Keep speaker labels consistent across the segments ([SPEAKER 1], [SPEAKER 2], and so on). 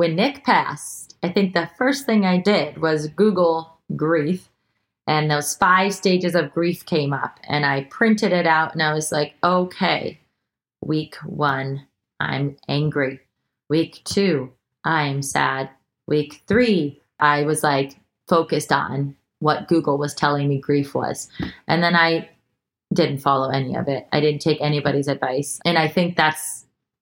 [SPEAKER 1] when Nick passed, I think the first thing I did was Google grief. And those five stages of grief came up. And I printed it out and I was like, okay, week one, I'm angry. Week two, I'm sad. Week three, I was like focused on what Google was telling me grief was. And then I didn't follow any of it. I didn't take anybody's advice. And I think that's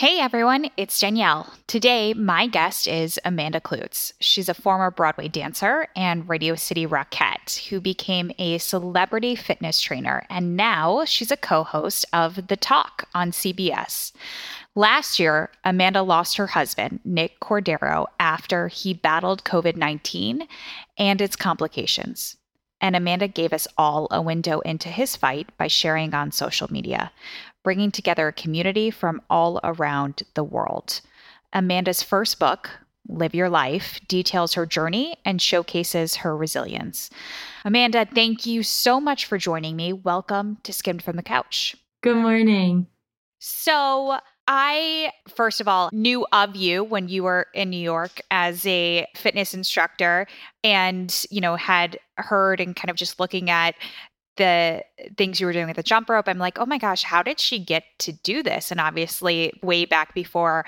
[SPEAKER 2] Hey everyone, it's Danielle. Today, my guest is Amanda Kloots. She's a former Broadway dancer and Radio City Rockette who became a celebrity fitness trainer, and now she's a co host of The Talk on CBS. Last year, Amanda lost her husband, Nick Cordero, after he battled COVID 19 and its complications. And Amanda gave us all a window into his fight by sharing on social media bringing together a community from all around the world. Amanda's first book, Live Your Life, details her journey and showcases her resilience. Amanda, thank you so much for joining me. Welcome to Skimm'd from the Couch.
[SPEAKER 1] Good morning.
[SPEAKER 2] So, I, first of all, knew of you when you were in New York as a fitness instructor and, you know, had heard and kind of just looking at the things you were doing with the jump rope, I'm like, oh my gosh, how did she get to do this? And obviously, way back before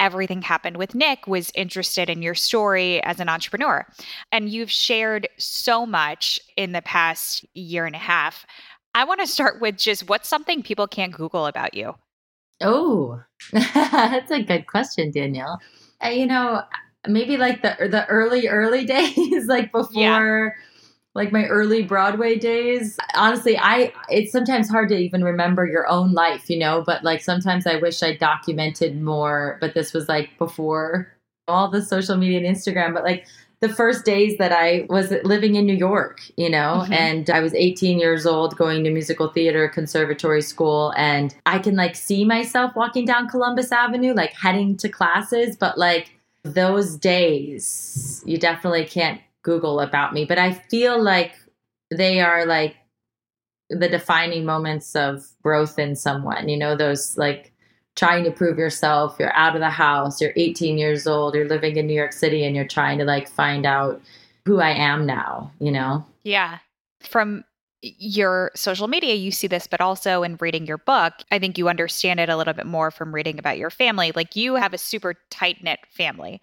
[SPEAKER 2] everything happened with Nick, was interested in your story as an entrepreneur. And you've shared so much in the past year and a half. I want to start with just what's something people can't Google about you?
[SPEAKER 1] Oh, that's a good question, Danielle. Uh, you know, maybe like the the early early days, like before. Yeah like my early Broadway days. Honestly, I it's sometimes hard to even remember your own life, you know, but like sometimes I wish I documented more, but this was like before all the social media and Instagram, but like the first days that I was living in New York, you know, mm-hmm. and I was 18 years old going to musical theater conservatory school and I can like see myself walking down Columbus Avenue like heading to classes, but like those days you definitely can't Google about me, but I feel like they are like the defining moments of growth in someone. You know, those like trying to prove yourself, you're out of the house, you're 18 years old, you're living in New York City, and you're trying to like find out who I am now, you know?
[SPEAKER 2] Yeah. From your social media, you see this, but also in reading your book, I think you understand it a little bit more from reading about your family. Like you have a super tight knit family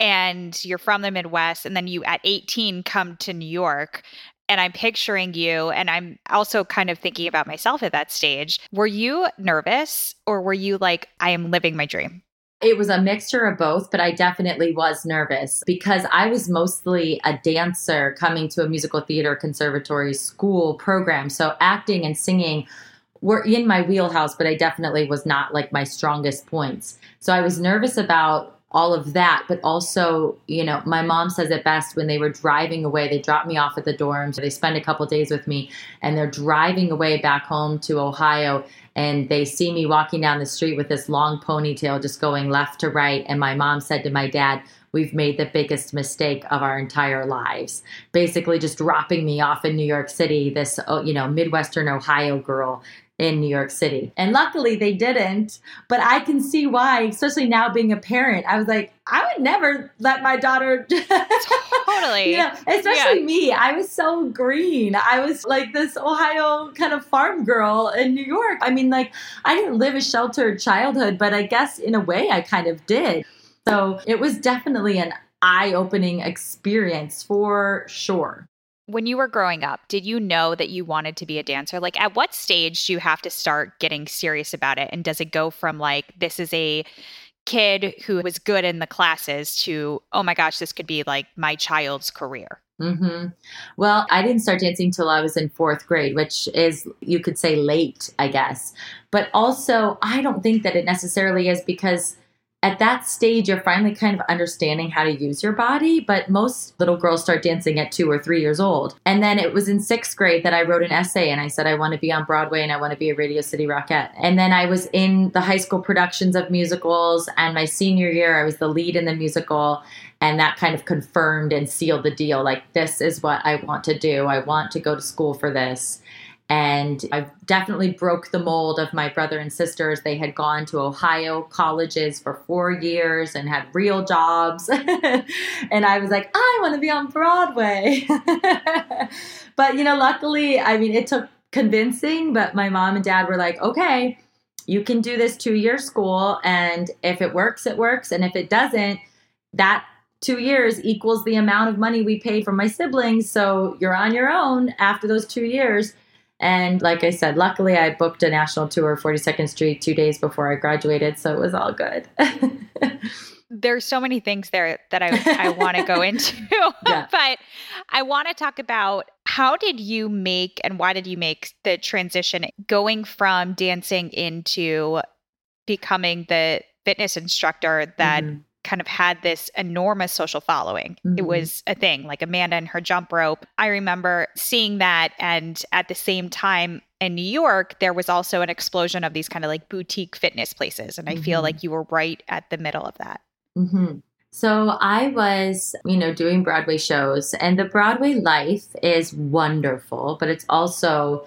[SPEAKER 2] and you're from the Midwest, and then you at 18 come to New York. And I'm picturing you, and I'm also kind of thinking about myself at that stage. Were you nervous, or were you like, I am living my dream?
[SPEAKER 1] It was a mixture of both, but I definitely was nervous because I was mostly a dancer coming to a musical theater conservatory school program. So acting and singing were in my wheelhouse, but I definitely was not like my strongest points. So I was nervous about all of that, but also, you know, my mom says it best when they were driving away. They dropped me off at the dorms. They spend a couple days with me, and they're driving away back home to Ohio. And they see me walking down the street with this long ponytail just going left to right. And my mom said to my dad, We've made the biggest mistake of our entire lives. Basically, just dropping me off in New York City, this, oh, you know, Midwestern Ohio girl in New York City. And luckily they didn't, but I can see why, especially now being a parent. I was like, I would never let my daughter
[SPEAKER 2] Totally.
[SPEAKER 1] you know, especially yeah. me. I was so green. I was like this Ohio kind of farm girl in New York. I mean, like I didn't live a sheltered childhood, but I guess in a way I kind of did. So it was definitely an eye-opening experience for sure
[SPEAKER 2] when you were growing up, did you know that you wanted to be a dancer? Like, at what stage do you have to start getting serious about it? And does it go from like, this is a kid who was good in the classes to, oh my gosh, this could be like my child's career?
[SPEAKER 1] Mm-hmm. Well, I didn't start dancing till I was in fourth grade, which is, you could say, late, I guess. But also, I don't think that it necessarily is because at that stage, you're finally kind of understanding how to use your body. But most little girls start dancing at two or three years old. And then it was in sixth grade that I wrote an essay and I said, I want to be on Broadway and I want to be a Radio City Rockette. And then I was in the high school productions of musicals. And my senior year, I was the lead in the musical. And that kind of confirmed and sealed the deal. Like, this is what I want to do. I want to go to school for this. And I definitely broke the mold of my brother and sisters. They had gone to Ohio colleges for four years and had real jobs. and I was like, I want to be on Broadway. but, you know, luckily, I mean, it took convincing, but my mom and dad were like, okay, you can do this two year school. And if it works, it works. And if it doesn't, that two years equals the amount of money we paid for my siblings. So you're on your own after those two years. And like I said, luckily I booked a national tour 42nd Street two days before I graduated, so it was all good.
[SPEAKER 2] There's so many things there that I, I want to go into, yeah. but I want to talk about how did you make and why did you make the transition going from dancing into becoming the fitness instructor that mm-hmm kind of had this enormous social following. Mm-hmm. It was a thing, like Amanda and her jump rope. I remember seeing that. And at the same time, in New York, there was also an explosion of these kind of like boutique fitness places. And I mm-hmm. feel like you were right at the middle of that.
[SPEAKER 1] Mm-hmm. So I was, you know, doing Broadway shows, and the Broadway life is wonderful, but it's also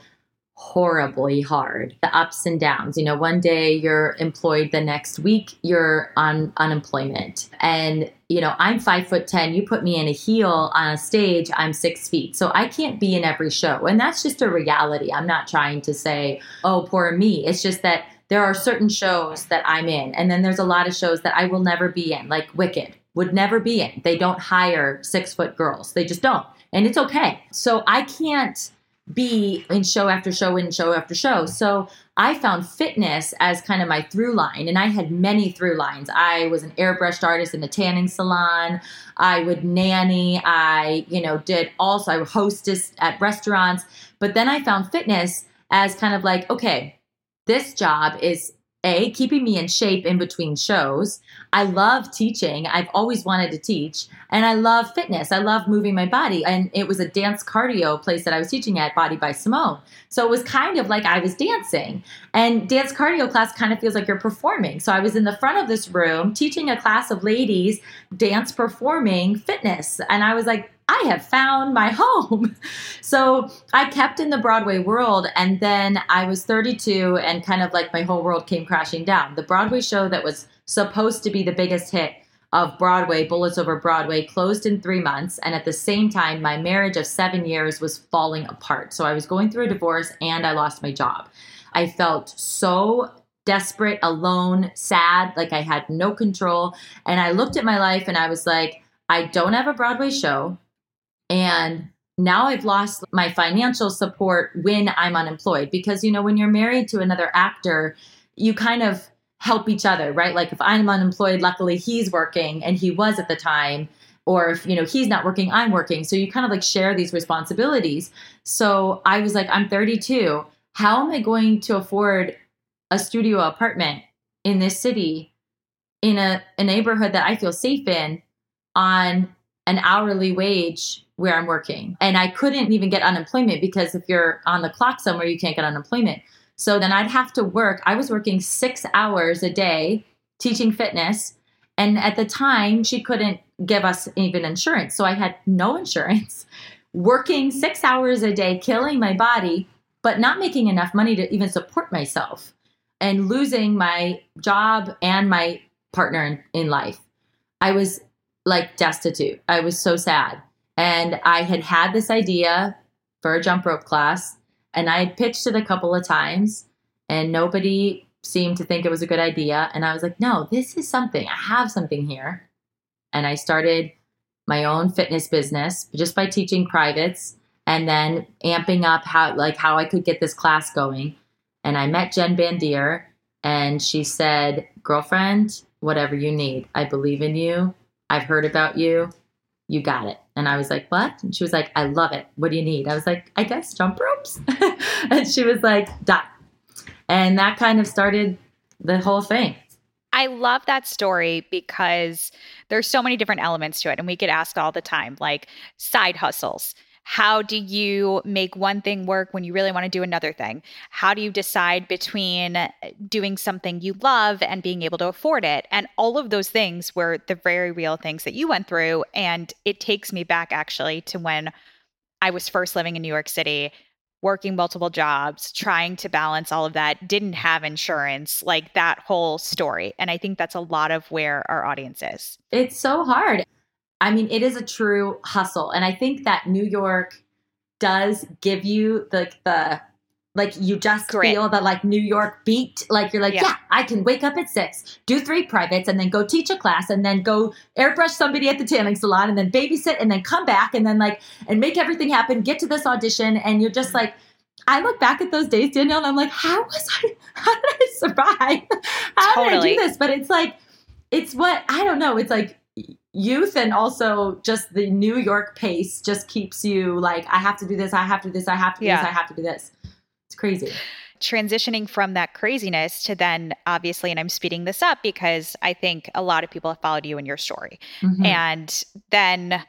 [SPEAKER 1] horribly hard. The ups and downs. You know, one day you're employed, the next week you're on unemployment. And, you know, I'm five foot 10. You put me in a heel on a stage, I'm six feet. So I can't be in every show. And that's just a reality. I'm not trying to say, oh, poor me. It's just that there are certain shows that I'm in. And then there's a lot of shows that I will never be in, like Wicked would never be in. They don't hire six foot girls. They just don't. And it's okay. So I can't be in show after show and show after show. So I found fitness as kind of my through line, and I had many through lines. I was an airbrushed artist in a tanning salon. I would nanny. I, you know, did also I was hostess at restaurants. But then I found fitness as kind of like, okay, this job is a keeping me in shape in between shows. I love teaching. I've always wanted to teach. And i love fitness. I love moving my body. And it was a dance cardio place that i was teaching at body by simone. So it was kind of like i was dancing. And dance cardio class kind of feels like you're performing. So i was in the front of this room teaching a class of ladies dance performing fitness. And i was like I have found my home. so I kept in the Broadway world. And then I was 32 and kind of like my whole world came crashing down. The Broadway show that was supposed to be the biggest hit of Broadway, Bullets Over Broadway, closed in three months. And at the same time, my marriage of seven years was falling apart. So I was going through a divorce and I lost my job. I felt so desperate, alone, sad, like I had no control. And I looked at my life and I was like, I don't have a Broadway show. And now I've lost my financial support when I'm unemployed because, you know, when you're married to another actor, you kind of help each other, right? Like if I'm unemployed, luckily he's working and he was at the time. Or if, you know, he's not working, I'm working. So you kind of like share these responsibilities. So I was like, I'm 32. How am I going to afford a studio apartment in this city in a, a neighborhood that I feel safe in on an hourly wage where I'm working. And I couldn't even get unemployment because if you're on the clock somewhere, you can't get unemployment. So then I'd have to work. I was working six hours a day teaching fitness. And at the time, she couldn't give us even insurance. So I had no insurance, working six hours a day, killing my body, but not making enough money to even support myself and losing my job and my partner in, in life. I was like destitute. I was so sad. And I had had this idea for a jump rope class, and I had pitched it a couple of times, and nobody seemed to think it was a good idea. And I was like, no, this is something. I have something here. And I started my own fitness business just by teaching privates and then amping up how like how I could get this class going. And I met Jen Bandier and she said, "Girlfriend, whatever you need. I believe in you. I've heard about you. You got it." And I was like, what? And she was like, I love it. What do you need? I was like, I guess jump ropes. and she was like, done. And that kind of started the whole thing.
[SPEAKER 2] I love that story because there's so many different elements to it. And we get asked all the time, like side hustles. How do you make one thing work when you really want to do another thing? How do you decide between uh, doing something you love and being able to afford it? And all of those things were the very real things that you went through. And it takes me back actually to when I was first living in New York City working multiple jobs, trying to balance all of that, didn't have insurance, like that whole story. And I think that's a lot of where our audience is.
[SPEAKER 1] It's so hard. I mean, it is a true hustle. And I think that New York does give you like the like you just Grit. feel the like New York beat. Like you're like, yeah. yeah. I can wake up at six, do three privates, and then go teach a class, and then go airbrush somebody at the tanning salon, and then babysit, and then come back, and then like and make everything happen. Get to this audition, and you're just like. I look back at those days, Danielle, and I'm like, how was I? How did I survive? How totally. did I do this? But it's like, it's what I don't know. It's like youth and also just the New York pace just keeps you like, I have to do this, I have to do this, I have to do yeah. this, I have to do this. It's crazy.
[SPEAKER 2] Transitioning from that craziness to then, obviously, and I'm speeding this up because I think a lot of people have followed you in your story. Mm-hmm. And then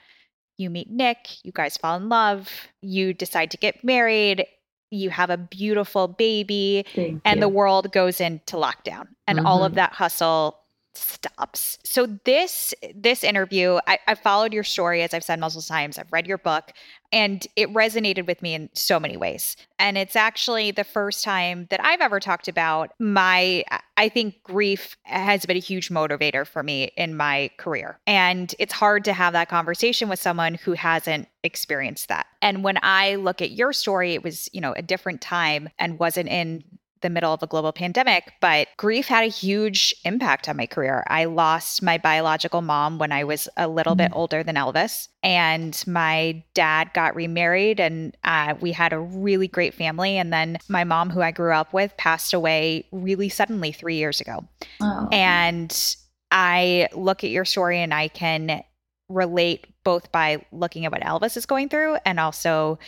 [SPEAKER 2] you meet Nick, you guys fall in love, you decide to get married, you have a beautiful baby, Thank and you. the world goes into lockdown. And mm-hmm. all of mm-hmm. that hustle stops. So this this interview, I, I followed your story as I've said multiple times. I've read your book, and it resonated with me in so many ways. And it's actually the first time that I've ever talked about my. I think grief has been a huge motivator for me in my career, and it's hard to have that conversation with someone who hasn't experienced that. And when I look at your story, it was you know a different time and wasn't in the middle of a global pandemic, but grief had a huge impact on my career. I lost my biological mom when I was a little mm-hmm. bit older than Elvis, and my dad got remarried, and uh, we had a really great family. And then my mom, who I grew up with, passed away really suddenly three years ago. Oh. And I look at your story and I can relate both by looking at what Elvis is going through and also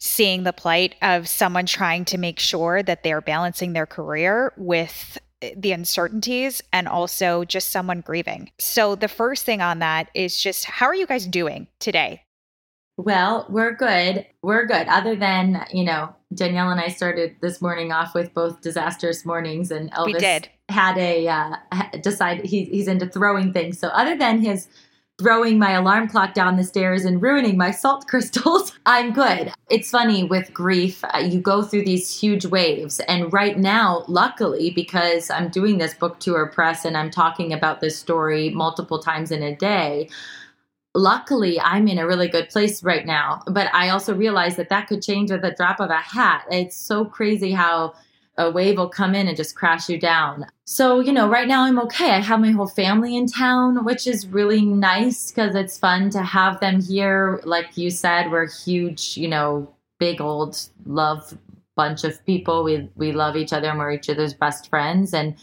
[SPEAKER 2] seeing the plight of someone trying to make sure that they're balancing their career with eh, the uncertainties and also just someone grieving. So, the first thing on that is just how are you guys doing today?
[SPEAKER 1] Well, we're good. We're good. Other than, you know, Danielle and I started this morning off with both disastrous mornings, and Elvis had a uh, decided he, he's into throwing things. So, other than his throwing my alarm clock down the stairs and ruining my salt crystals, I'm good. It's funny with grief, uh, you go through these huge waves. And right now, luckily, because I'm doing this book tour press and I'm talking about this story multiple times in a day, luckily I'm in a really good place right now. But I also realize that that could change with the drop of a hat. It's so crazy how a wave will come in and just crash you down. So, you know, right now I'm okay. I have my whole family in town, which is really nice because it's fun to have them here. Like you said, we're huge, you know, big old love bunch of people. We we love each other and we're each other's best friends. And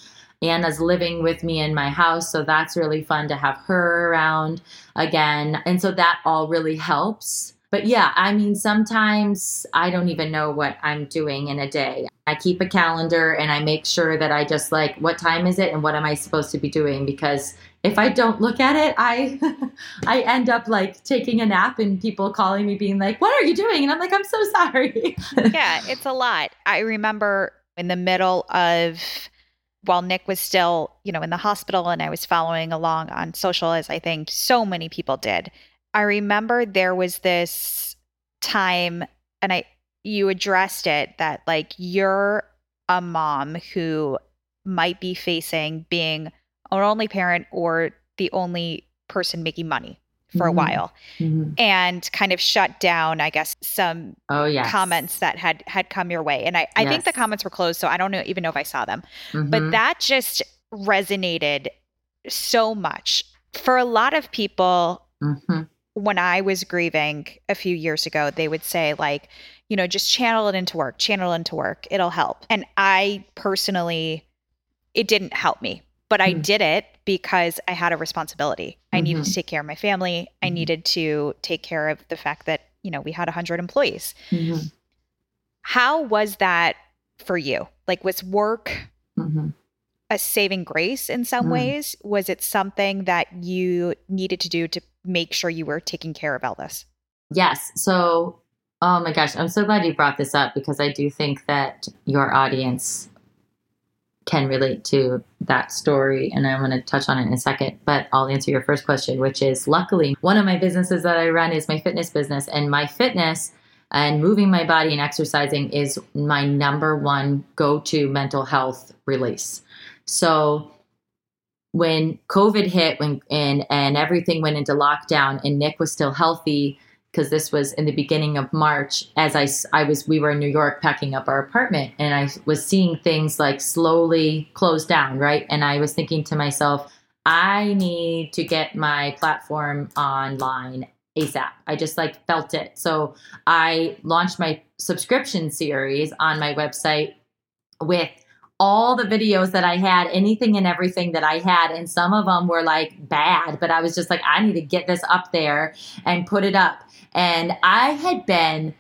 [SPEAKER 1] Anna's living with me in my house, so that's really fun to have her around again. And so that all really helps. But yeah, I mean, sometimes I don't even know what I'm doing in a day. I keep a calendar and I make sure that I just like, what time is it and what am I supposed to be doing? Because if I don't look at it, I I end up like taking a nap and people calling me being like, "What are you doing?" And I'm like, "I'm so sorry."
[SPEAKER 2] yeah, it's a lot. I remember in the middle of while Nick was still, you know, in the hospital and I was following along on social as I think so many people did. I remember there was this time, and I you addressed it that like you're a mom who might be facing being an only parent or the only person making money for mm-hmm. a while mm-hmm. and kind of shut down i guess some
[SPEAKER 1] oh
[SPEAKER 2] yes. comments that had had come your way and i, I yes. think the comments were closed so i don't know even know if i saw them mm-hmm. but that just resonated so much for a lot of people mm-hmm when I was grieving a few years ago, they would say, like, you know, just channel it into work, channel it into work, it'll help. And I personally, it didn't help me but I mm. did it because I had a responsibility. I mm-hmm. needed to take care of my family. I mm-hmm. needed to take care of the fact that, you know, we had 100 employees. Mm-hmm. How was that for you? Like, was work mm-hmm. a saving grace in some mm. ways? Was it something that you needed to do to make sure you were taking care of Elvis?
[SPEAKER 1] Yes. So, oh my gosh, I'm so glad you brought this up because I do think that your audience can relate to that story. And I want to touch on it in a second, but I'll answer your first question, which is luckily one of my businesses that I run is my fitness business. And my fitness and moving my body and exercising is my number one go to mental health release. So when COVID hit when and and everything went into lockdown and Nick was still healthy, because this was in the beginning of March as I, I was we were in New York packing up our apartment and I was seeing things like slowly close down right and I was thinking to myself I need to get my platform online ASAP. I just like felt it. So I launched my subscription series on my website with all the videos that I had, anything and everything that I had. And some of them were like bad, but I was just like, I need to get this up there and put it up. And I had been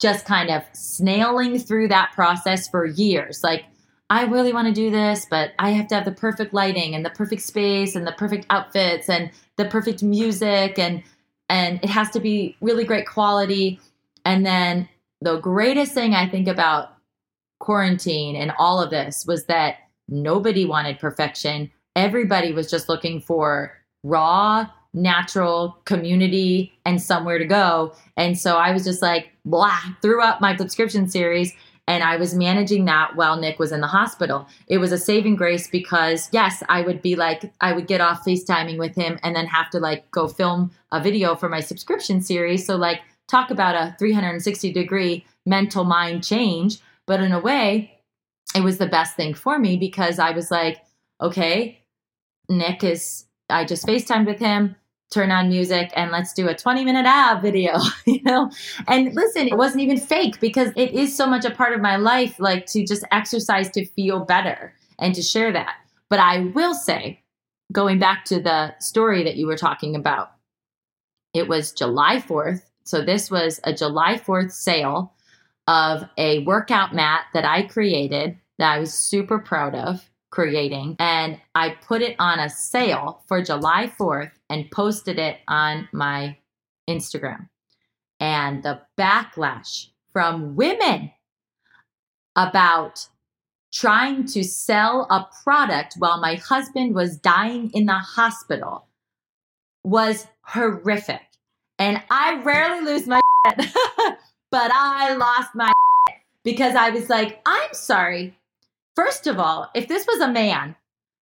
[SPEAKER 1] just kind of snailing through that process for years. Like, I really want to do this, but I have to have the perfect lighting and the perfect space and the perfect outfits and the perfect music and and it has to be really great quality. And then the greatest thing I think about quarantine and all of this was that nobody wanted perfection. Everybody was just looking for raw, natural community and somewhere to go. And so I was just like, blah, threw up my subscription series and I was managing that while Nick was in the hospital. It was a saving grace because, yes, I would be like, I would get off FaceTiming with him and then have to like go film a video for my subscription series. So, like, talk about a 360 degree mental mind change. But in a way, it was the best thing for me because I was like, okay, Nick is, I just FaceTimed with him turn on music and let's do a 20 minute ab video, you know? And listen, it wasn't even fake because it is so much a part of my life, like to just exercise to feel better and to share that. But I will say, going back to the story that you were talking about, it was July 4th. So this was a July 4th sale of a workout mat that I created that I was super proud of creating. And I put it on a sale for July 4th and posted it on my Instagram. And the backlash from women about trying to sell a product while my husband was dying in the hospital was horrific. And I rarely lose my but I lost my because I was like, I'm sorry. First of all, if this was a man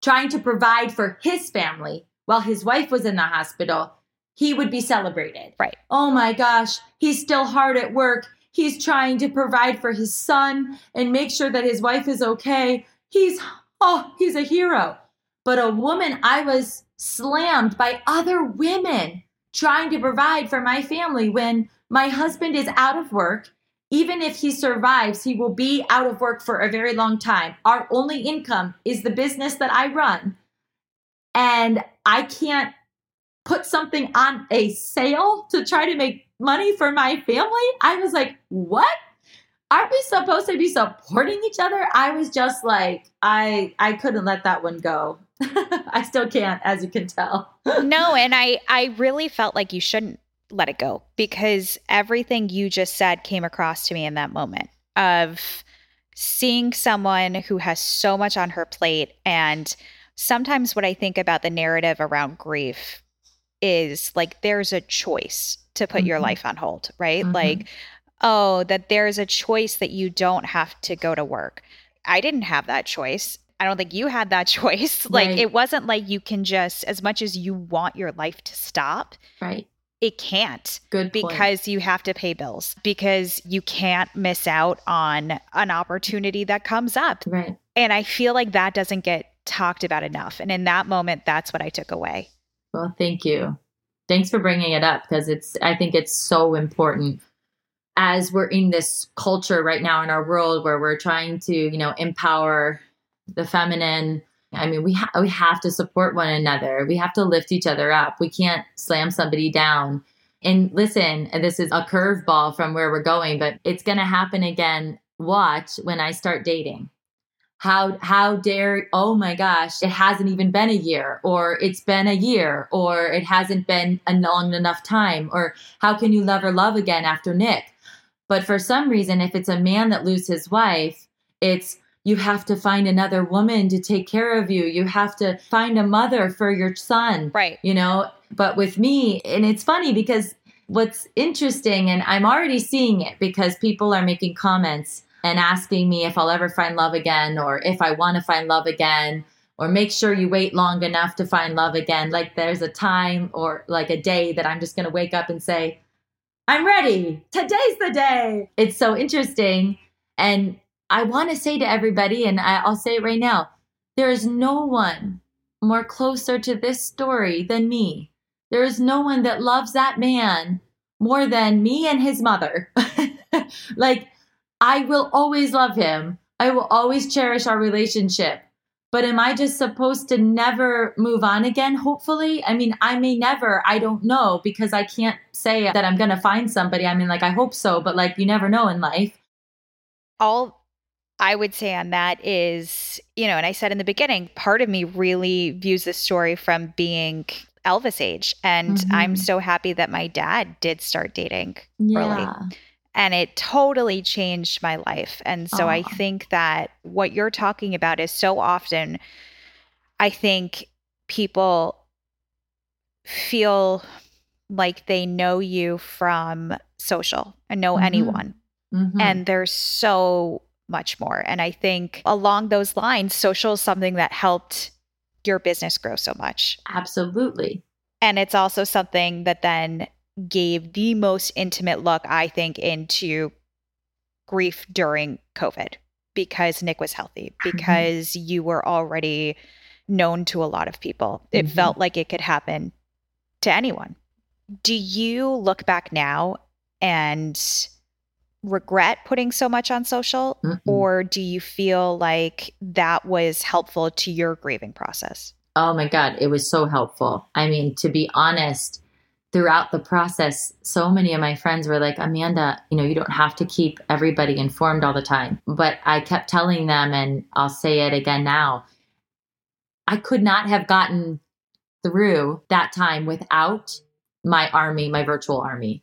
[SPEAKER 1] trying to provide for his family while his wife was in the hospital, he would be celebrated.
[SPEAKER 2] Right.
[SPEAKER 1] Oh my gosh, he's still hard at work. He's trying to provide for his son and make sure that his wife is okay. He's, oh, he's a hero. But a woman, I was slammed by other women trying to provide for my family when my husband is out of work even if he survives, he will be out of work for a very long time. Our only income is the business that I run. And I can't put something on a sale to try to make money for my family. I was like, what? Aren't we supposed to be supporting each other? I was just like, I I couldn't let that one go. I still can't, as you can tell.
[SPEAKER 2] no, and I I really felt like you shouldn't let it go because everything you just said came across to me in that moment of seeing someone who has so much on her plate and sometimes what i think about the narrative around grief is like there's a choice to put mm-hmm. your life on hold right mm-hmm. like oh that there's a choice that you don't have to go to work i didn't have that choice I don't think you had that choice. Like right. it wasn't like you can just as much as you want your life to stop.
[SPEAKER 1] Right
[SPEAKER 2] it can't
[SPEAKER 1] good
[SPEAKER 2] point. because you have to pay bills because you can't miss out on an opportunity that comes up.
[SPEAKER 1] Right.
[SPEAKER 2] And i feel like that doesn't get talked about enough. And in that moment that's what i took away.
[SPEAKER 1] Well thank you. Thanks for bringing it up because it's i think it's so important. As we're in this culture right now in our world where we're trying to you know empower the feminine I mean, we ha- we have to support one another. We have to lift each other up. We can't slam somebody down. And listen, this is a curveball from where we're going, but it's going to happen again. Watch when I start dating. How how dare oh my gosh, it hasn't even been a year or it's been a year or it hasn't been a long enough time or how can you love or love again after Nick? But for some reason if it's a man that loses his wife, it's you have to find another woman to take care of you. You have to find a mother for your son.
[SPEAKER 2] Right.
[SPEAKER 1] You know, but with me, and it's funny because what's interesting, and I'm already seeing it because people are making comments and asking me if I'll ever find love again or if I want to find love again or make sure you wait long enough to find love again. Like there's a time or like a day that I'm just going to wake up and say, I'm ready. Today's the day. It's so interesting. And I want to say to everybody, and I, I'll say it right now there is no one more closer to this story than me. There is no one that loves that man more than me and his mother. like, I will always love him. I will always cherish our relationship. But am I just supposed to never move on again? Hopefully. I mean, I may never. I don't know because I can't say that I'm going to find somebody. I mean, like, I hope so, but like, you never know in life.
[SPEAKER 2] All I would say on that is, you know, and I said in the beginning, part of me really views this story from being Elvis age. And mm-hmm. I'm so happy that my dad did start dating yeah. early. And it totally changed my life. And so I think that what you're talking about is so often, I think people feel like they know you from social and know mm-hmm. anyone. Mm-hmm. And there's so much more. And I think along those lines, social is something that helped your business grow so much.
[SPEAKER 1] Absolutely.
[SPEAKER 2] And it's also something that then gave the most intimate look, I think, into grief during COVID because Nick was healthy, mm-hmm. because mm-hmm. you were already known to a lot of people. It mm-hmm. felt like it could happen to anyone. Do you look back now and regret putting so much on social Mm-mm. or do you feel like that was helpful to your grieving process?
[SPEAKER 1] Oh my god, it was so helpful. I mean, to be honest, throughout the process, so many of my friends were like, Amanda, you know, you don't have to keep everybody informed all the time. But I kept telling them, and I'll say it again now I could not have gotten through that time without my army, my virtual army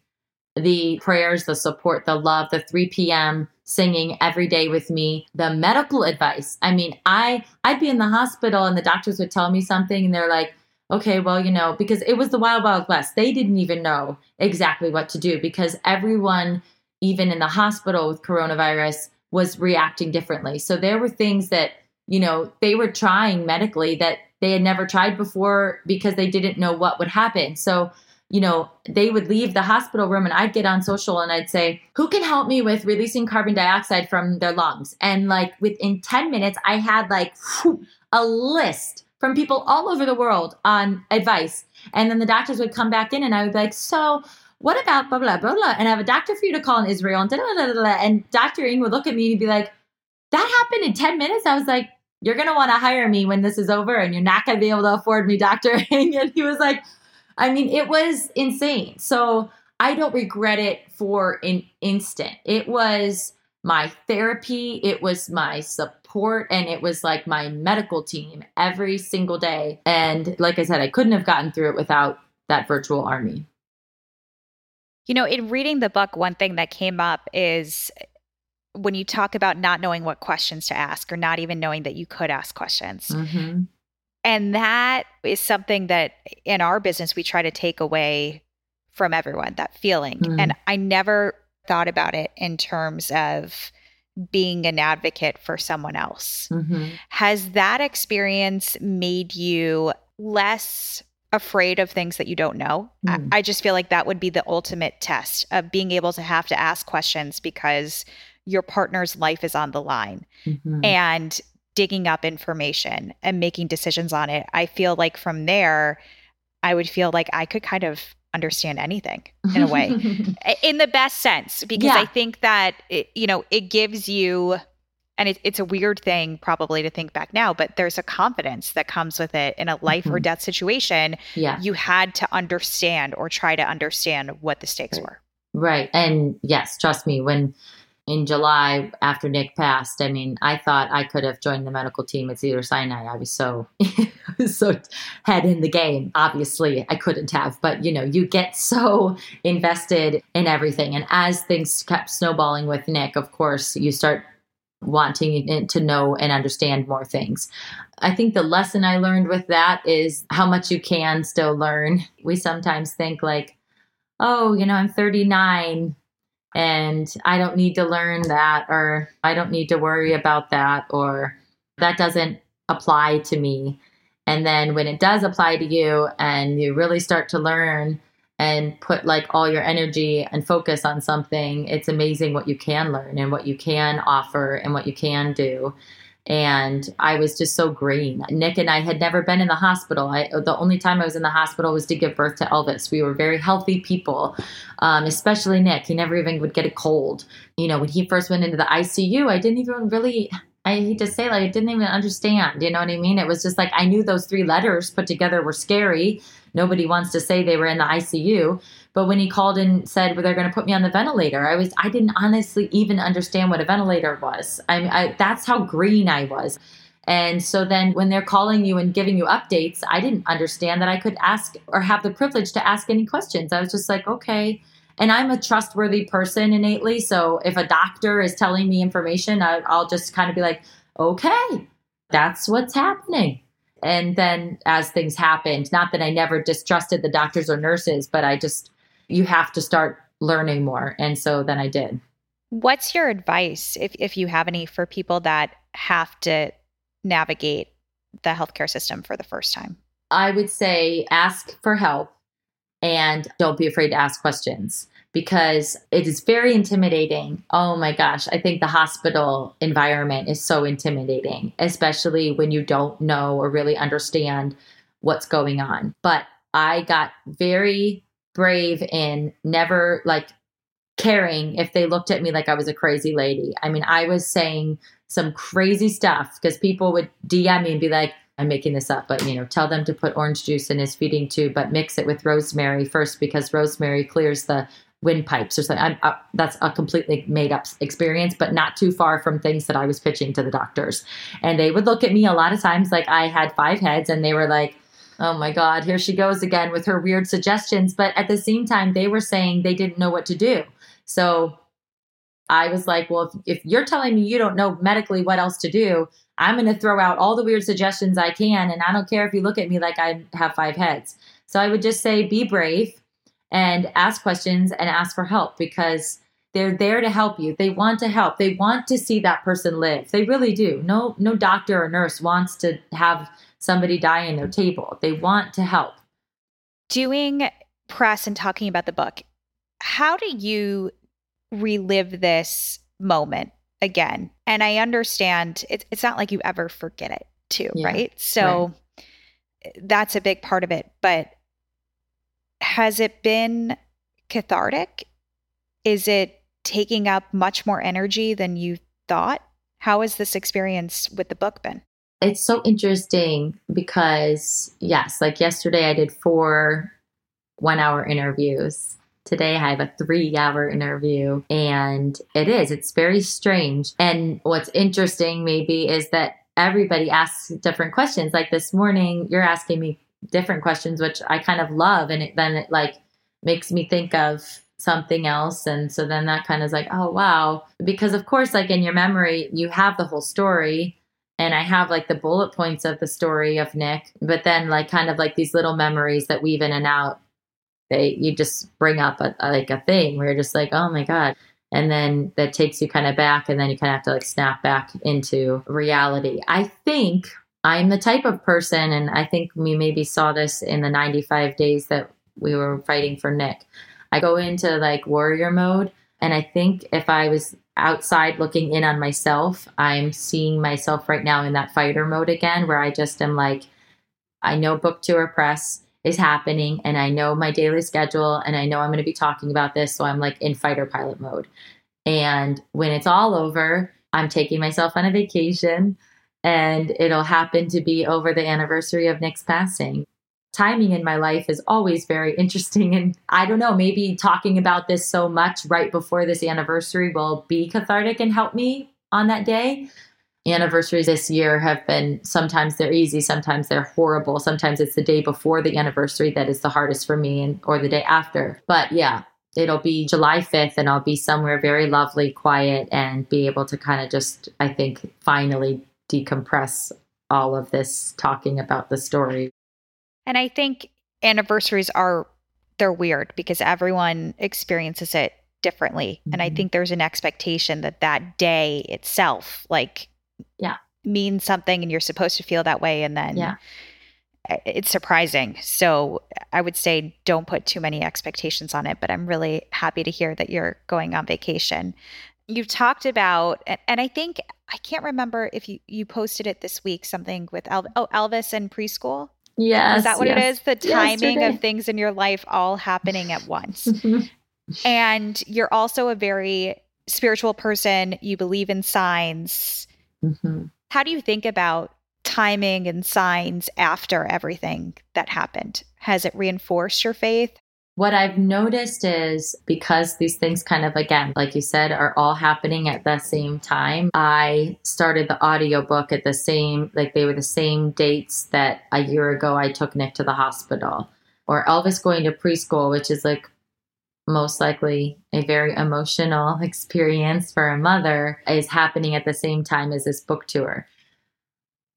[SPEAKER 1] the prayers, the support, the love, the 3 p.m. singing every day with me, the medical advice. I mean, I I'd be in the hospital and the doctors would tell me something and they're like, okay, well, you know, because it was the wild, wild west. They didn't even know exactly what to do because everyone, even in the hospital with coronavirus, was reacting differently. So there were things that, you know, they were trying medically that they had never tried before because they didn't know what would happen. So you know, they would leave the hospital room and I'd get on social and I'd say, Who can help me with releasing carbon dioxide from their lungs? And like within 10 minutes, I had like a list from people all over the world on advice. And then the doctors would come back in and I would be like, So, what about blah, blah, blah, blah? And I have a doctor for you to call in Israel. And, da, da, da, da, and Dr. Ng would look at me and be like, That happened in 10 minutes? I was like, You're going to want to hire me when this is over and you're not going to be able to afford me, Dr. Ng. And he was like, I mean, it was insane. So I don't regret it for an instant. It was my therapy, it was my support, and it was like my medical team every single day. And like I said, I couldn't have gotten through it without that virtual army.
[SPEAKER 2] You know, in reading the book, one thing that came up is when you talk about not knowing what questions to ask or not even knowing that you could ask questions. Mm-hmm. And that is something that in our business we try to take away from everyone that feeling. Mm. And I never thought about it in terms of being an advocate for someone else. Mm-hmm. Has that experience made you less afraid of things that you don't know? Mm. I, I just feel like that would be the ultimate test of being able to have to ask questions because your partner's life is on the line. Mm-hmm. And digging up information and making decisions on it, I feel like from there, I would feel like I could kind of understand anything in a way, in the best sense, because yeah. I think that, it, you know, it gives you and it, it's a weird thing probably to think back now, but there's a confidence that comes with it in a life mm-hmm. or death situation.
[SPEAKER 1] Yeah.
[SPEAKER 2] You had to understand or try to understand what the stakes were.
[SPEAKER 1] Right. And yes, trust me, when in July after Nick passed, I mean, I thought I could have joined the medical team at Cedars-Sinai. I was so so head in the game. Obviously, I couldn't have, but you know, you get so invested in everything. And as things kept snowballing with Nick, of course, you start wanting to know and understand more things. I think the lesson I learned with that is how much you can still learn. We sometimes think like, oh, you know, I'm 39 and I don't need to learn that, or I don't need to worry about that, or that doesn't apply to me. And then when it does apply to you and you really start to learn and put like all your energy and focus on something, it's amazing what you can learn and what you can offer and what you can do. And I was just so green. Nick and I had never been in the hospital. I, the only time I was in the hospital was to give birth to Elvis. We were very healthy people, um, especially Nick. He never even would get a cold. You know, when he first went into the ICU, I didn't even really I hate to say like I didn't even understand. You know what I mean? It was just like I knew those three letters put together were scary. Nobody wants to say they were in the ICU. But when he called and said well, they're going to put me on the ventilator, I was I didn't honestly even understand what a ventilator was. I, I that's how green I was. And so then when they're calling you and giving you updates, I didn't understand that I could ask or have the privilege to ask any questions. I was just like, okay, and I'm a trustworthy person innately. So if a doctor is telling me information, I, I'll just kind of be like, okay, that's what's happening. And then as things happened, not that I never distrusted the doctors or nurses, but I just, you have to start learning more. And so then I did.
[SPEAKER 2] What's your advice, if, if you have any, for people that have to navigate the healthcare system for the first time?
[SPEAKER 1] I would say ask for help and don't be afraid to ask questions because it is very intimidating. Oh my gosh, I think the hospital environment is so intimidating, especially when you don't know or really understand what's going on. But I got very brave in never like caring if they looked at me like I was a crazy lady. I mean, I was saying some crazy stuff because people would DM me and be like, I'm making this up, but you know, tell them to put orange juice in his feeding tube, but mix it with rosemary first because rosemary clears the windpipes or something. Uh, that's a completely made up experience, but not too far from things that I was pitching to the doctors. And they would look at me a lot of times like I had five heads, and they were like, "Oh my God, here she goes again with her weird suggestions." But at the same time, they were saying they didn't know what to do. So I was like, well, if, if you're telling me you don't know medically what else to do, I'm going to throw out all the weird suggestions I can. And I don't care if you look at me like I have five heads. So I would just say, be brave and ask questions and ask for help because they're there to help you. They want to help. They want to see that person live. They really do. No, no doctor or nurse wants to have somebody die in their table. They want to help.
[SPEAKER 2] Doing press and talking about the book, how do you relive this moment again. And I understand it's it's not like you ever forget it too, yeah, right? So right. that's a big part of it. But has it been cathartic? Is it taking up much more energy than you thought? How has this experience with the book been?
[SPEAKER 1] It's so interesting because, yes, like yesterday I did four one hour interviews Today I have a three hour interview and it is, it's very strange. And what's interesting maybe is that everybody asks different questions. Like this morning, you're asking me different questions, which I kind of love. And it, then it like makes me think of something else. And so then that kind of is like, oh, wow. Because of course, like in your memory, you have the whole story and I have like the bullet points of the story of Nick, but then like kind of like these little memories that weave in and out they you just bring up a, a, like a thing where you're just like oh my god. And then that takes you kind of back and then you kind of have to like snap back into reality. I think i'm the type of person and i think we maybe saw this in the 95 days that we were fighting for nick. I go into like warrior mode and i think if i was outside looking in on myself i'm seeing myself right now in that fighter mode again where i just am like i know book tour press is happening and I know my daily schedule and I know I'm going to be talking about this. So I'm like in fighter pilot mode. And when it's all over, I'm taking myself on a vacation and it'll happen to be over the anniversary of Nick's passing. Timing in my life is always very interesting. And I don't know, maybe talking about this so much right before this anniversary will be cathartic and help me on that day. Anniversaries this year have been sometimes they're easy, sometimes they're horrible. Sometimes it's the day before the anniversary that is the hardest for me and or the day after. But yeah, it'll be July 5th and I'll be somewhere very lovely, quiet, and be able to kind of just, I think, finally decompress all of this talking about the story.
[SPEAKER 2] And I think anniversaries are, they're weird because everyone experiences it differently. Mm-hmm. And I mm-hmm. think there's an expectation that that day itself, like,
[SPEAKER 1] yeah,
[SPEAKER 2] means something and you're supposed to feel that way. And then,
[SPEAKER 1] yeah
[SPEAKER 2] it's surprising. So I would say don't put too many expectations on it, but I'm really happy to hear that you're going on vacation. You've talked about, and I think, I can't remember if you, you posted it this week, something with El- oh, Elvis and preschool.
[SPEAKER 1] Yes.
[SPEAKER 2] Is that what
[SPEAKER 1] yes.
[SPEAKER 2] it is? The timing Yesterday. of things in your life all happening at once. and you're also a very spiritual person. You believe in signs. Mm-hmm. How do you think about timing and signs after everything that happened? Has it reinforced your faith?
[SPEAKER 1] What I've noticed is because these things kind of, again, like you said, are all happening at the same time, I started the audiobook at the same, like they were the same dates that a year ago I took Nick to the hospital. Or Elvis going to preschool, which is like most likely a very emotional experience for a mother, is happening at the same time as this book tour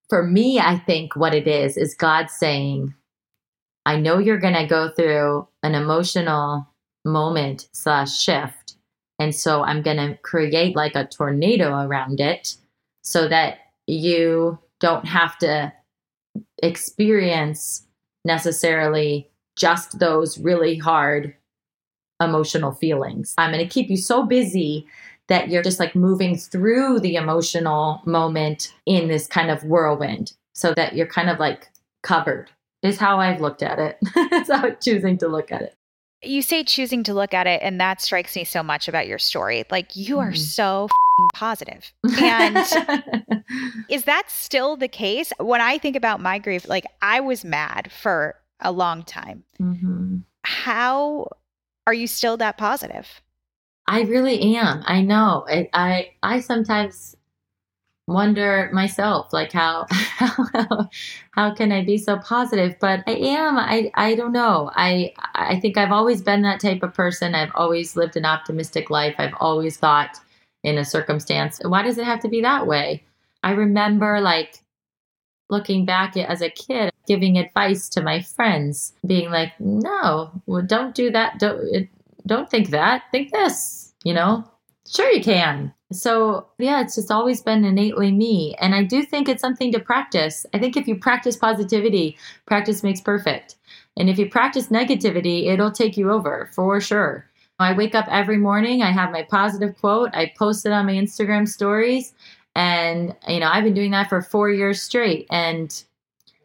[SPEAKER 1] for me, I think what it is is God saying, I know you're going to go through an emotional moment slash shift. And so I'm going to create like a tornado around it so that you don't have to experience necessarily just those really hard emotional feelings. I'm going to keep you so busy that you're just like moving through the emotional moment in this kind of whirlwind so that you're kind of like covered is how I've looked at it. That's how I'm choosing to look at it.
[SPEAKER 2] You say choosing to look at it, and that strikes me so much about your story. Like, you are mm. so positive. And is that still the case? When I think about my grief, like, I was mad for a long time. Mm-hmm. How are you still that positive?
[SPEAKER 1] I really am. I know. I I, I sometimes wonder myself like how, how how can I be so positive but I am I I don't know I I think I've always been that type of person I've always lived an optimistic life I've always thought in a circumstance why does it have to be that way I remember like looking back as a kid giving advice to my friends being like no well, don't do that don't don't think that. Think this, you know? Sure, you can. So, yeah, it's just always been innately me. And I do think it's something to practice. I think if you practice positivity, practice makes perfect. And if you practice negativity, it'll take you over for sure. I wake up every morning, I have my positive quote, I post it on my Instagram stories. And, you know, I've been doing that for four years straight. And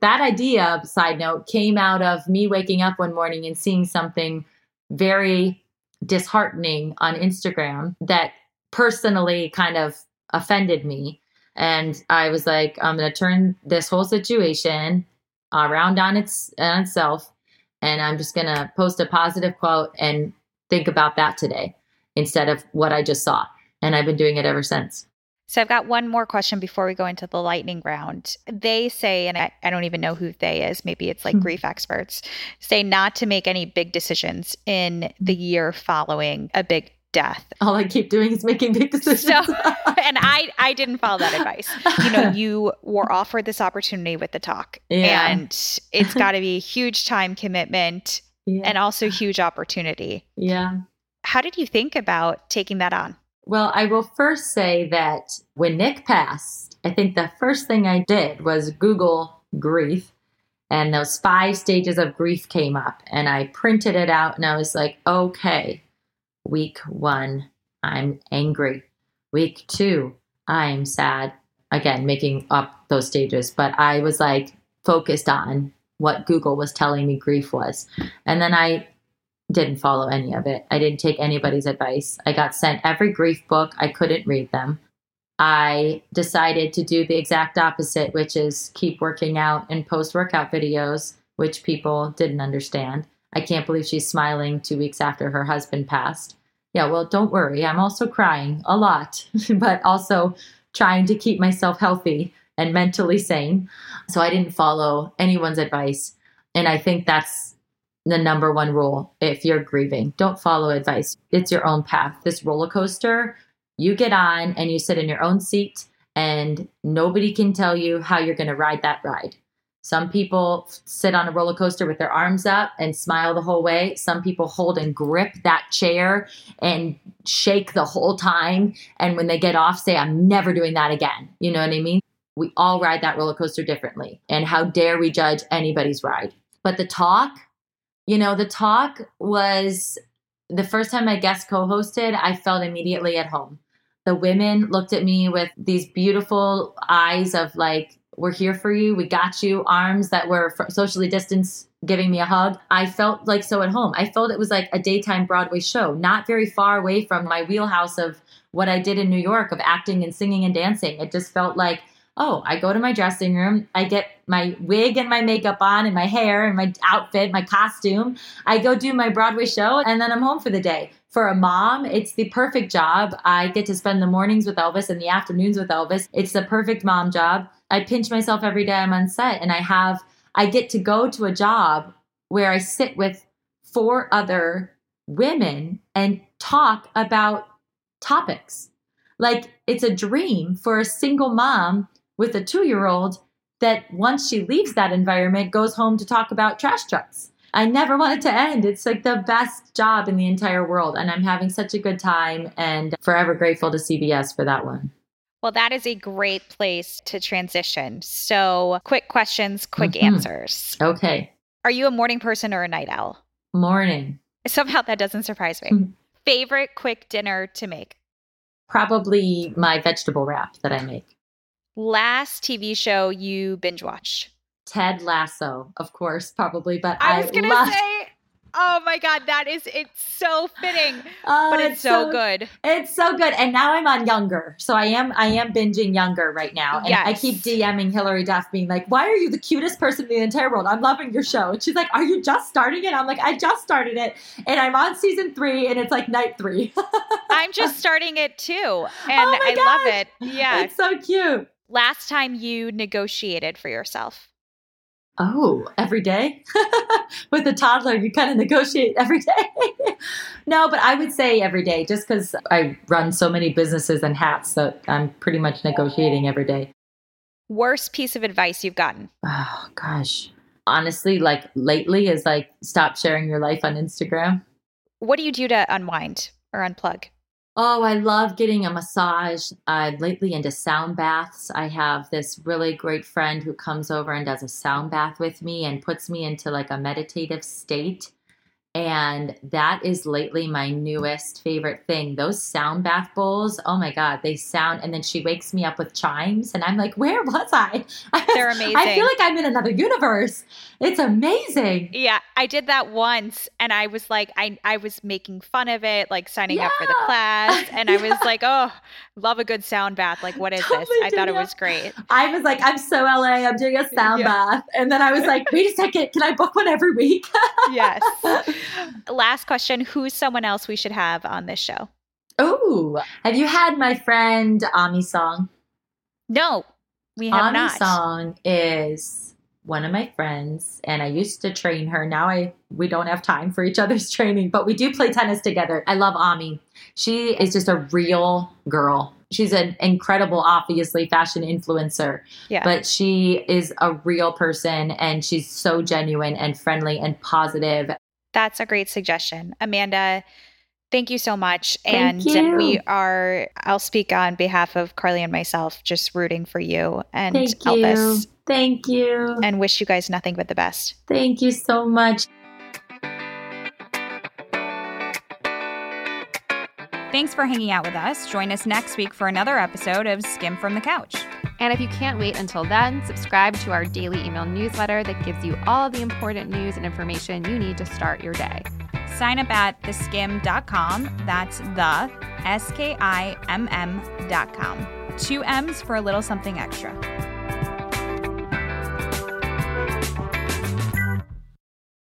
[SPEAKER 1] that idea, side note, came out of me waking up one morning and seeing something very disheartening on Instagram that personally kind of offended me. And I was like, I'm going to turn this whole situation around on, its, on itself. And I'm just going to post a positive quote and think about that today instead of what I just saw. And I've been doing it ever since.
[SPEAKER 2] So I've got one more question before we go into the lightning round. They say, and I, I don't even know who they is, maybe it's like mm-hmm. grief experts, say not to make any big decisions in the year following a big death.
[SPEAKER 1] All I keep doing is making big decisions. So,
[SPEAKER 2] and I I didn't follow that advice. You know, you were offered this opportunity with the talk, yeah. and it's got to be a huge time commitment yeah. and also huge opportunity.
[SPEAKER 1] Yeah.
[SPEAKER 2] How did you think about taking that on?
[SPEAKER 1] Well, I will first say that when Nick passed, I think the first thing I did was Google grief. And those five stages of grief came up. And I printed it out and I was like, okay, week one, I'm angry. Week two, I'm sad. Again, making up those stages. But I was like focused on what Google was telling me grief was. And then I didn't follow any of it. I didn't take anybody's advice. I got sent every grief book. I couldn't read them. I decided to do the exact opposite, which is keep working out and post workout videos, which people didn't understand. I can't believe she's smiling two weeks after her husband passed. Yeah, well, don't worry. I'm also crying a lot, but also trying to keep myself healthy and mentally sane. So I didn't follow anyone's advice. And I think that's the number one rule if you're grieving. Don't follow advice. It's your own path. This roller coaster, you get on and you sit in your own seat, and nobody can tell you how you're going to ride that ride. Some people sit on a roller coaster with their arms up and smile the whole way. Some people hold and grip that chair and shake the whole time. And when they get off, say, I'm never doing that again. You know what I mean? We all ride that roller coaster differently. And how dare we judge anybody's ride? But the talk, you know, the talk was the first time I guest co hosted, I felt immediately at home. The women looked at me with these beautiful eyes of like, we're here for you. We got you. Arms that were socially distanced, giving me a hug. I felt like so at home. I felt it was like a daytime Broadway show, not very far away from my wheelhouse of what I did in New York of acting and singing and dancing. It just felt like oh, I go to my dressing room, I get my wig and my makeup on and my hair and my outfit, my costume. I go do my Broadway show and then I'm home for the day. For a mom, it's the perfect job. I get to spend the mornings with Elvis and the afternoons with Elvis. It's the perfect mom job. I pinch myself every day I'm on set and I have I get to go to a job where I sit with four other women and talk about topics. Like it's a dream for a single mom with a two year old that once she leaves that environment goes home to talk about trash trucks. I never want it to end. It's like the best job in the entire world. And I'm having such a good time and forever grateful to CBS for that one.
[SPEAKER 2] Well, that is a great place to transition. So, quick questions, quick mm-hmm. answers.
[SPEAKER 1] Okay.
[SPEAKER 2] Are you a morning person or a night owl?
[SPEAKER 1] Morning.
[SPEAKER 2] Somehow that doesn't surprise me. Mm-hmm. Favorite quick dinner to make?
[SPEAKER 1] Probably my vegetable wrap that I make
[SPEAKER 2] last TV show you binge watched?
[SPEAKER 1] Ted Lasso, of course, probably. But
[SPEAKER 2] I was gonna love- say, oh my god, that is it's so fitting, uh, but it's, it's so, so, good.
[SPEAKER 1] It's so good, and now I'm on Younger, so I am I am binging Younger right now, and yes. I keep DMing Hilary Duff, being like, "Why are you the cutest person in the entire world? I'm loving your show." And she's like, "Are you just starting it?" I'm like, "I just started it, and I'm on season three, and it's like night three.
[SPEAKER 2] I'm just starting it too, and oh I gosh. love it. Yeah,
[SPEAKER 1] it's so cute
[SPEAKER 2] last time you negotiated for yourself?
[SPEAKER 1] Oh, every day? With a toddler, you kind of negotiate every day. no, but I would say every day just because I run so many businesses and hats that I'm pretty much negotiating every day.
[SPEAKER 2] Worst piece of advice you've gotten?
[SPEAKER 1] Oh, gosh. Honestly, like lately, is like stop sharing your life on Instagram.
[SPEAKER 2] What do you do to unwind or unplug?
[SPEAKER 1] Oh, I love getting a massage. I'm lately into sound baths. I have this really great friend who comes over and does a sound bath with me and puts me into like a meditative state. And that is lately my newest favorite thing. Those sound bath bowls, oh my God, they sound. And then she wakes me up with chimes, and I'm like, where was I?
[SPEAKER 2] They're amazing.
[SPEAKER 1] I feel like I'm in another universe. It's amazing.
[SPEAKER 2] Yeah, I did that once, and I was like, I, I was making fun of it, like signing yeah. up for the class. And yeah. I was like, oh, love a good sound bath. Like, what is totally this? I thought it was great.
[SPEAKER 1] I was like, I'm so LA, I'm doing a sound yeah. bath. And then I was like, wait a second, can I book one every week?
[SPEAKER 2] yes. Last question Who's someone else we should have on this show?
[SPEAKER 1] Oh, have you had my friend Aimee Song?
[SPEAKER 2] No, we have
[SPEAKER 1] Aimee
[SPEAKER 2] not.
[SPEAKER 1] Song is one of my friends, and I used to train her. Now I we don't have time for each other's training, but we do play tennis together. I love Aimee. She is just a real girl. She's an incredible, obviously, fashion influencer. Yeah. But she is a real person and she's so genuine and friendly and positive.
[SPEAKER 2] That's a great suggestion. Amanda, thank you so much. Thank and you. we are, I'll speak on behalf of Carly and myself, just rooting for you and thank Elvis.
[SPEAKER 1] You. Thank you.
[SPEAKER 2] And wish you guys nothing but the best.
[SPEAKER 1] Thank you so much.
[SPEAKER 2] Thanks for hanging out with us. Join us next week for another episode of Skimm'd from the Couch.
[SPEAKER 3] And if you can't wait until then, subscribe to our daily email newsletter that gives you all the important news and information you need to start your day.
[SPEAKER 2] Sign up at theskimm.com. That's the S K I M M.com. two M's for a little something extra.